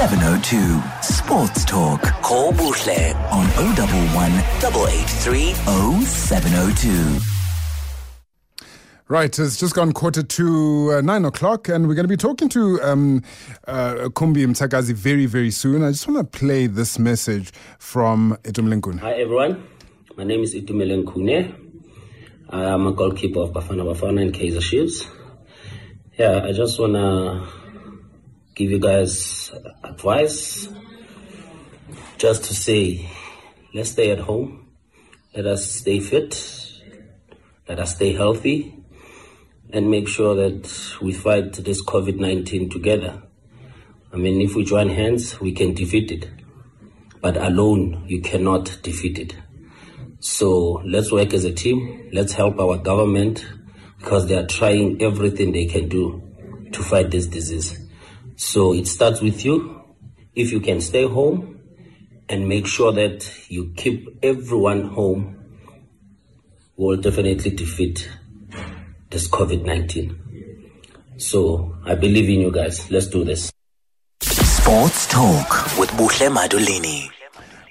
702 Sports Talk. Call Buhle on 011 883 0702. Right, it's just gone quarter to uh, nine o'clock, and we're going to be talking to um, uh, Kumbi Mtagazi very, very soon. I just want to play this message from Itumeleng Hi, everyone. My name is Itumeleng Khune. I'm a goalkeeper of Bafana Bafana and Kaizer Chiefs. Yeah, I just want to give you guys advice just to say, let's stay at home. Let us stay fit. Let us stay healthy and make sure that we fight this COVID 19 together. I mean, if we join hands, we can defeat it. But alone, you cannot defeat it. So let's work as a team. Let's help our government because they are trying everything they can do to fight this disease. So it starts with you. If you can stay home and make sure that you keep everyone home, we'll definitely defeat this COVID 19. So I believe in you guys. Let's do this. Sports Talk with Buhle Madulini.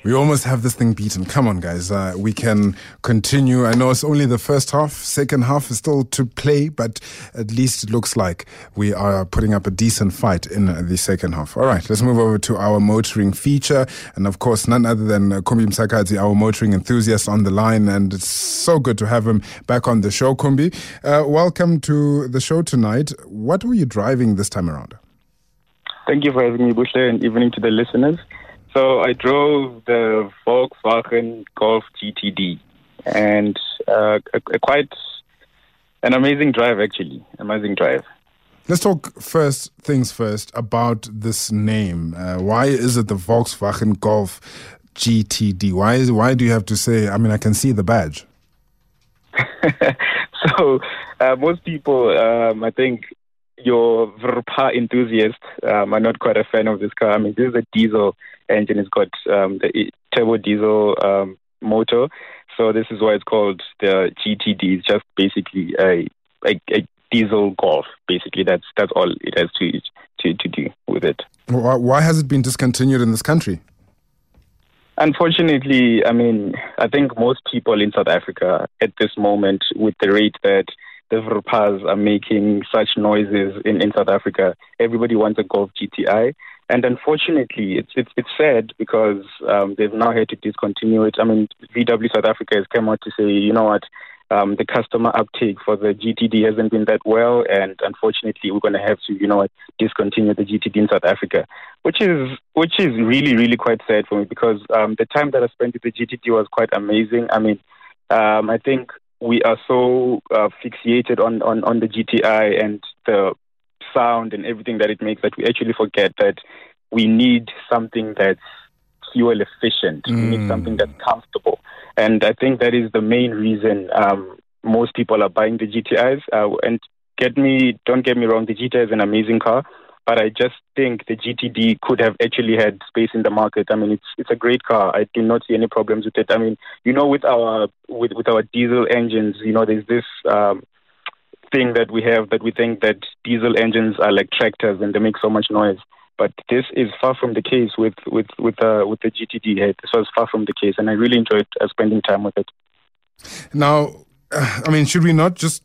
We almost have this thing beaten. Come on, guys. Uh, we can continue. I know it's only the first half. Second half is still to play, but at least it looks like we are putting up a decent fight in the second half. All right, let's move over to our motoring feature. And of course, none other than Kumbi Msakazi, our motoring enthusiast on the line. And it's so good to have him back on the show, Kumbi. Uh, welcome to the show tonight. What were you driving this time around? Thank you for having me, Buhle, and evening to the listeners. So I drove the Volkswagen Golf GTD, and uh, a, a quite an amazing drive, actually. Amazing drive. Let's talk first things first about this name. Uh, why is it the Volkswagen Golf GTD? Why is why do you have to say? I mean, I can see the badge. so uh, most people, um, I think, your Verpa enthusiasts um, are not quite a fan of this car. I mean, this is a diesel engine. It's got um, the turbo diesel um, motor, so this is why it's called the GTD. It's just basically a, a, a diesel Golf. Basically, that's that's all it has to to, to do with it. Why, why has it been discontinued in this country? Unfortunately, I mean, I think most people in South Africa at this moment, with the rate that the Verpas are making such noises in, in South Africa, everybody wants a Golf GTI. And unfortunately, it's it's, it's sad because um, they've now had to discontinue it. I mean, VW South Africa has come out to say, you know what, um, the customer uptake for the GTD hasn't been that well, and unfortunately, we're going to have to, you know what, discontinue the GTD in South Africa, which is which is really really quite sad for me because um, the time that I spent with the GTD was quite amazing. I mean, um, I think we are so uh, fixated on, on on the GTI and the sound and everything that it makes that we actually forget that we need something that's fuel efficient. Mm. We need something that's comfortable. And I think that is the main reason um, most people are buying the GTIs. Uh, and get me, don't get me wrong, the GTI is an amazing car. But I just think the GTD could have actually had space in the market. I mean, it's it's a great car. I do not see any problems with it. I mean, you know, with our with with our diesel engines, you know, there's this um, thing that we have that we think that diesel engines are like tractors and they make so much noise. But this is far from the case with with with uh, with the GTD. head. This was far from the case, and I really enjoyed uh, spending time with it. Now, uh, I mean, should we not just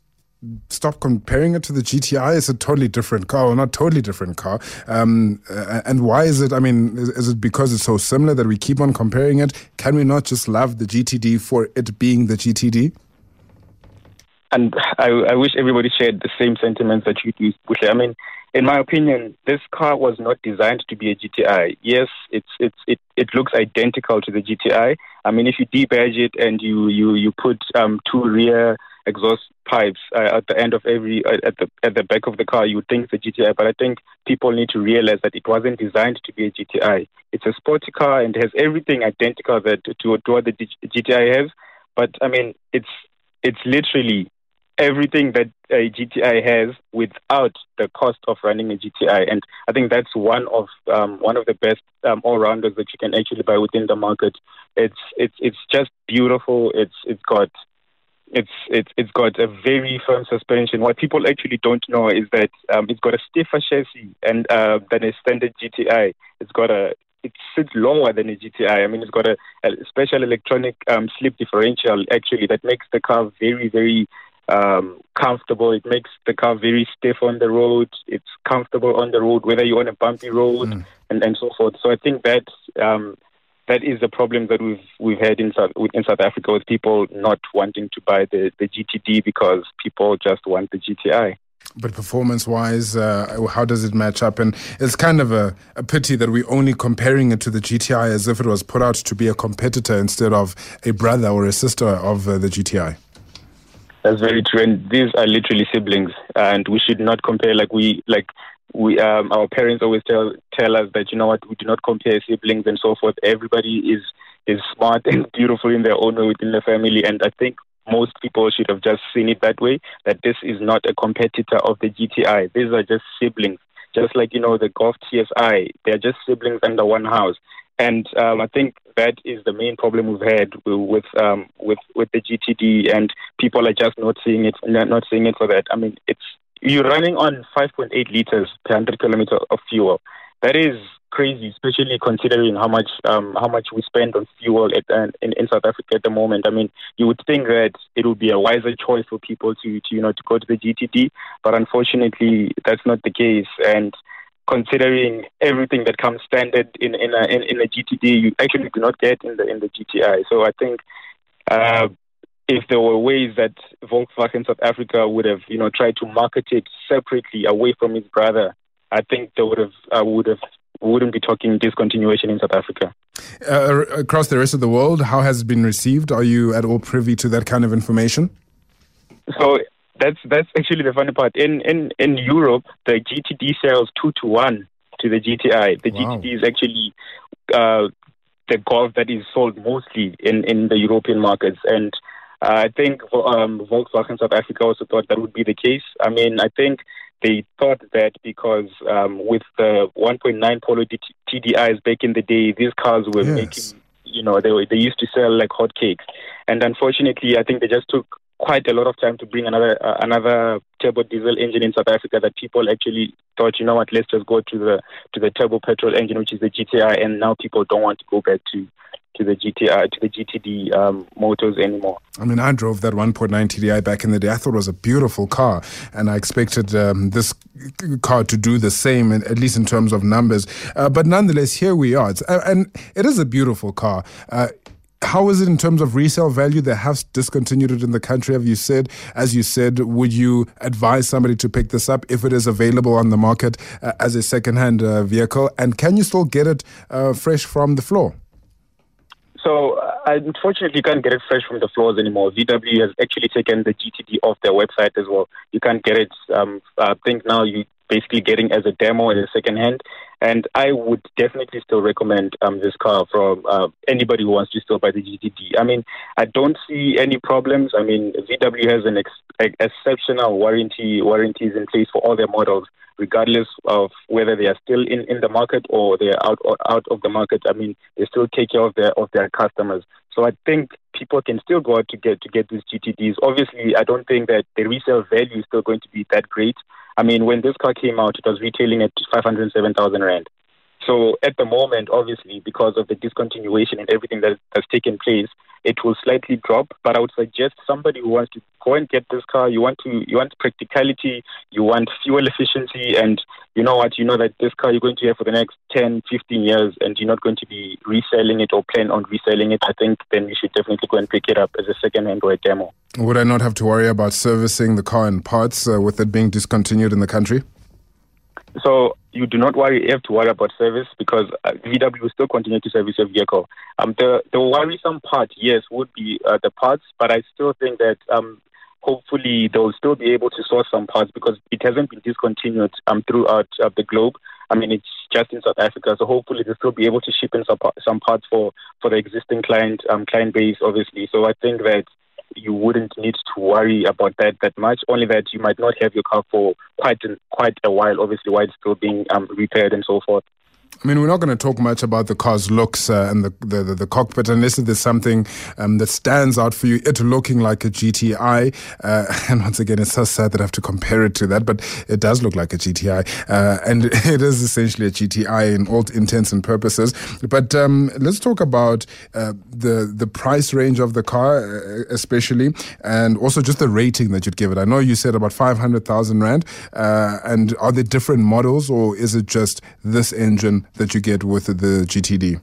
stop comparing it to the GTI? It's a totally different car, or not totally different car. Um, uh, and why is it? I mean, is, is, it because it's so similar that we keep on comparing it? Can we not just love the GTD for it being the GTD? And I, I, wish everybody shared the same sentiments that you do, Buhle. I mean, in my opinion, this car was not designed to be a GTI. Yes, it's it's it, it looks identical to the GTI. I mean, if you debadge it and you you you put um, two rear exhaust pipes uh, at the end of every uh, at the at the back of the car, you think it's a GTI. But I think people need to realize that it wasn't designed to be a GTI. It's a sporty car and has everything identical that to, to what the GTI has. But I mean, it's it's literally everything that a GTI has without the cost of running a GTI. And I think that's one of um, one of the best um, all rounders that you can actually buy within the market. It's it's it's just beautiful. It's it's got it's it's it's got a very firm suspension. What people actually don't know is that um, it's got a stiffer chassis and uh, than a standard GTI. It's got a it sits lower than a GTI. I mean, it's got a, a special electronic um, slip differential actually that makes the car very very um, comfortable. It makes the car very stiff on the road. It's comfortable on the road, whether you're on a bumpy road mm. and, and so forth. So I think that um, that is the problem that we've we've had in South in South Africa with people not wanting to buy the, the GTD because people just want the GTI. But performance wise, uh, how does it match up? And it's kind of a, a pity that we're only comparing it to the GTI as if it was put out to be a competitor instead of a brother or a sister of uh, the GTI. That's very true. And these are literally siblings, and we should not compare like we like we um, our parents always tell tell us that you know what we do not compare siblings and so forth. Everybody is is smart and beautiful in their own way within the family, and I think most people should have just seen it that way. That this is not a competitor of the GTI. These are just siblings, just like you know the Golf TSI. They're just siblings under one house. And um, I think that is the main problem we've had with um, with with the GTD, and people are just not seeing it, not seeing it for that. I mean, it's you're running on 5.8 liters per 100 kilometer of fuel. That is crazy, especially considering how much um, how much we spend on fuel at, uh, in, in South Africa at the moment. I mean, you would think that it would be a wiser choice for people to, to you know to go to the GTD, but unfortunately, that's not the case. And considering everything that comes standard in in a, in, in a GTD, you actually do not get in the in the GTI. So I think. Uh, if there were ways that Volkswagen South Africa would have, you know, tried to market it separately away from its brother, I think they would have, uh, would have, wouldn't be talking discontinuation in South Africa. Uh, across the rest of the world, how has it been received? Are you at all privy to that kind of information? So that's that's actually the funny part. In in in Europe, the GTD sells two to one to the GTI. The wow. GTD is actually uh, the Golf that is sold mostly in in the European markets, and uh, I think um, Volkswagen South Africa also thought that would be the case. I mean, I think they thought that because um, with the 1.9 Polo TDIs back in the day, these cars were yes. making, you know, they were, they used to sell like hotcakes, and unfortunately, I think they just took quite a lot of time to bring another uh, another turbo diesel engine in South Africa that people actually thought, you know what, let's just go to the to the turbo petrol engine, which is the GTI, and now people don't want to go back to to the GTI to the GTD um, motors anymore. I mean, I drove that 1.9 TDI back in the day. I thought it was a beautiful car, and I expected um, this car to do the same, at least in terms of numbers. Uh, but nonetheless, here we are, uh, and it is a beautiful car. Uh, how is it in terms of resale value? They have discontinued it in the country. Have you said, as you said, would you advise somebody to pick this up if it is available on the market uh, as a second-hand uh, vehicle? And can you still get it uh, fresh from the floor? So, uh, unfortunately, you can't get it fresh from the floors anymore. VW has actually taken the GTD off their website as well. You can't get it. Um, I think now you're basically getting as a demo as a second hand. And I would definitely still recommend um, this car from uh, anybody who wants to still buy the GTD. I mean, I don't see any problems. I mean, VW has an ex- exceptional warranty warranties in place for all their models, regardless of whether they are still in, in the market or they are out or out of the market. I mean, they still take care of their of their customers. So I think people can still go out to get to get these GTDs. Obviously, I don't think that the resale value is still going to be that great. I mean, when this car came out, it was retailing at 507,000 Rand. So at the moment, obviously, because of the discontinuation and everything that has taken place, it will slightly drop. But I would suggest somebody who wants to go and get this car, you want to you want practicality, you want fuel efficiency, and you know what, you know that this car you're going to have for the next 10, 15 years, and you're not going to be reselling it or plan on reselling it. I think then you should definitely go and pick it up as a second hand or a demo. Would I not have to worry about servicing the car and parts uh, with it being discontinued in the country? So you do not worry, you have to worry about service because uh, VW will still continue to service your vehicle. Um, the, the worrisome part, yes, would be uh, the parts, but I still think that um, hopefully they'll still be able to source some parts because it hasn't been discontinued um, throughout uh, the globe. I mean, it's just in South Africa, so hopefully they'll still be able to ship in some, some parts for, for the existing client um, client base, obviously. So I think that you wouldn't need to worry about that that much. Only that you might not have your car for quite quite a while, obviously, while it's still being um, repaired and so forth. I mean, we're not going to talk much about the car's looks uh, and the, the, the, the, cockpit unless there's something um, that stands out for you. It looking like a GTI. Uh, and once again, it's so sad that I have to compare it to that, but it does look like a GTI. Uh, and it is essentially a GTI in all intents and purposes. But um, let's talk about uh, the, the price range of the car, uh, especially, and also just the rating that you'd give it. I know you said about 500,000 Rand. Uh, and are there different models or is it just this engine? That you get with the GTD?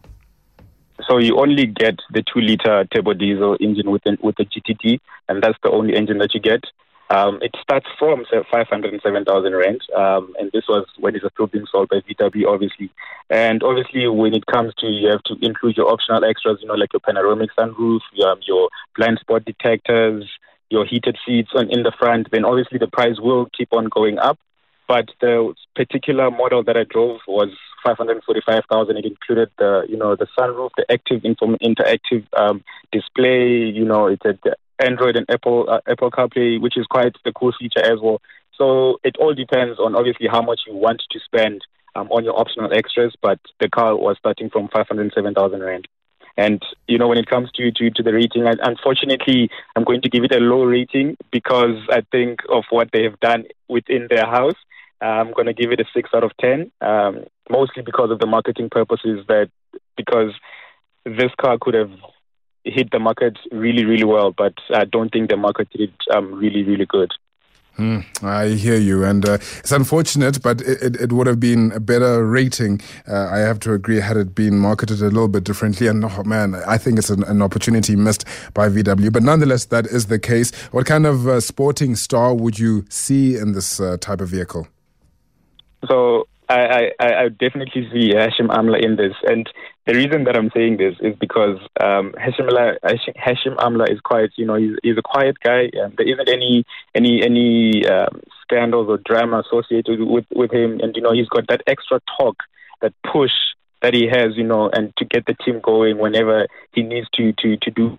So you only get the two liter turbo diesel engine with the, with the GTD, and that's the only engine that you get. Um, it starts from 507,000 rand, um, and this was when it's still being sold by VW, obviously. And obviously, when it comes to you have to include your optional extras, you know, like your panoramic sunroof, um, your blind spot detectors, your heated seats on, in the front. Then obviously the price will keep on going up. But the particular model that I drove was 545,000. It included the, you know, the sunroof, the active inform- interactive um, display. You know, it had Android and Apple uh, Apple CarPlay, which is quite the cool feature as well. So it all depends on obviously how much you want to spend um, on your optional extras. But the car was starting from 507,000 rand. And you know, when it comes to to, to the rating, I, unfortunately, I'm going to give it a low rating because I think of what they have done within their house. I'm going to give it a six out of ten, um, mostly because of the marketing purposes. That because this car could have hit the market really, really well, but I don't think the market did um, really, really good. Mm, I hear you, and uh, it's unfortunate, but it, it, it, would have been a better rating. Uh, I have to agree, had it been marketed a little bit differently. And oh, man, I think it's an, an opportunity missed by VW. But nonetheless, that is the case. What kind of uh, sporting star would you see in this uh, type of vehicle? So I, I, I definitely see Hashim Amla in this, and the reason that I'm saying this is because um, Hashim, Amla, Hashim Amla is quite, you know, he's, he's a quiet guy. and there isn't any any any um, scandals or drama associated with with him, and you know, he's got that extra torque, that push that he has, you know, and to get the team going whenever he needs to to to do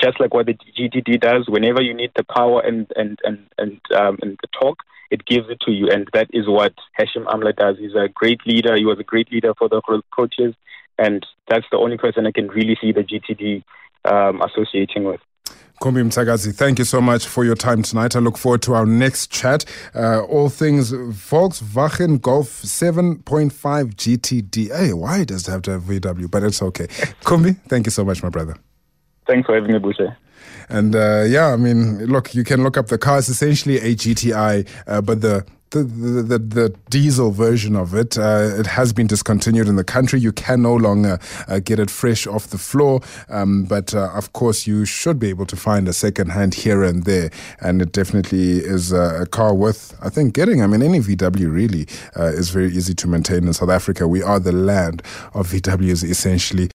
just like what the GTD does. Whenever you need the power and and and and um, and the torque, it gives it to you, and that is what Hashim Amla does. He's a great leader. He was a great leader for the coaches, and that's the only person I can really see the GTD um, associating with. Kombi Mtagazi, thank you so much for your time tonight. I look forward to our next chat. Uh, all things Volkswagen Golf 7.5 GTD. Hey, why does it have to have VW? But it's okay. Kombi, thank you so much, my brother. Thanks for having me, Buhle. And uh, yeah, I mean, look, you can look up the car. It's essentially a GTI, uh, but the the, the, the, diesel version of it. Uh, it has been discontinued in the country. You can no longer uh, get it fresh off the floor. Um, but uh, of course, you should be able to find a second hand here and there. And it definitely is a car worth, I think, getting. I mean, any VW really uh, is very easy to maintain in South Africa. We are the land of VWs essentially.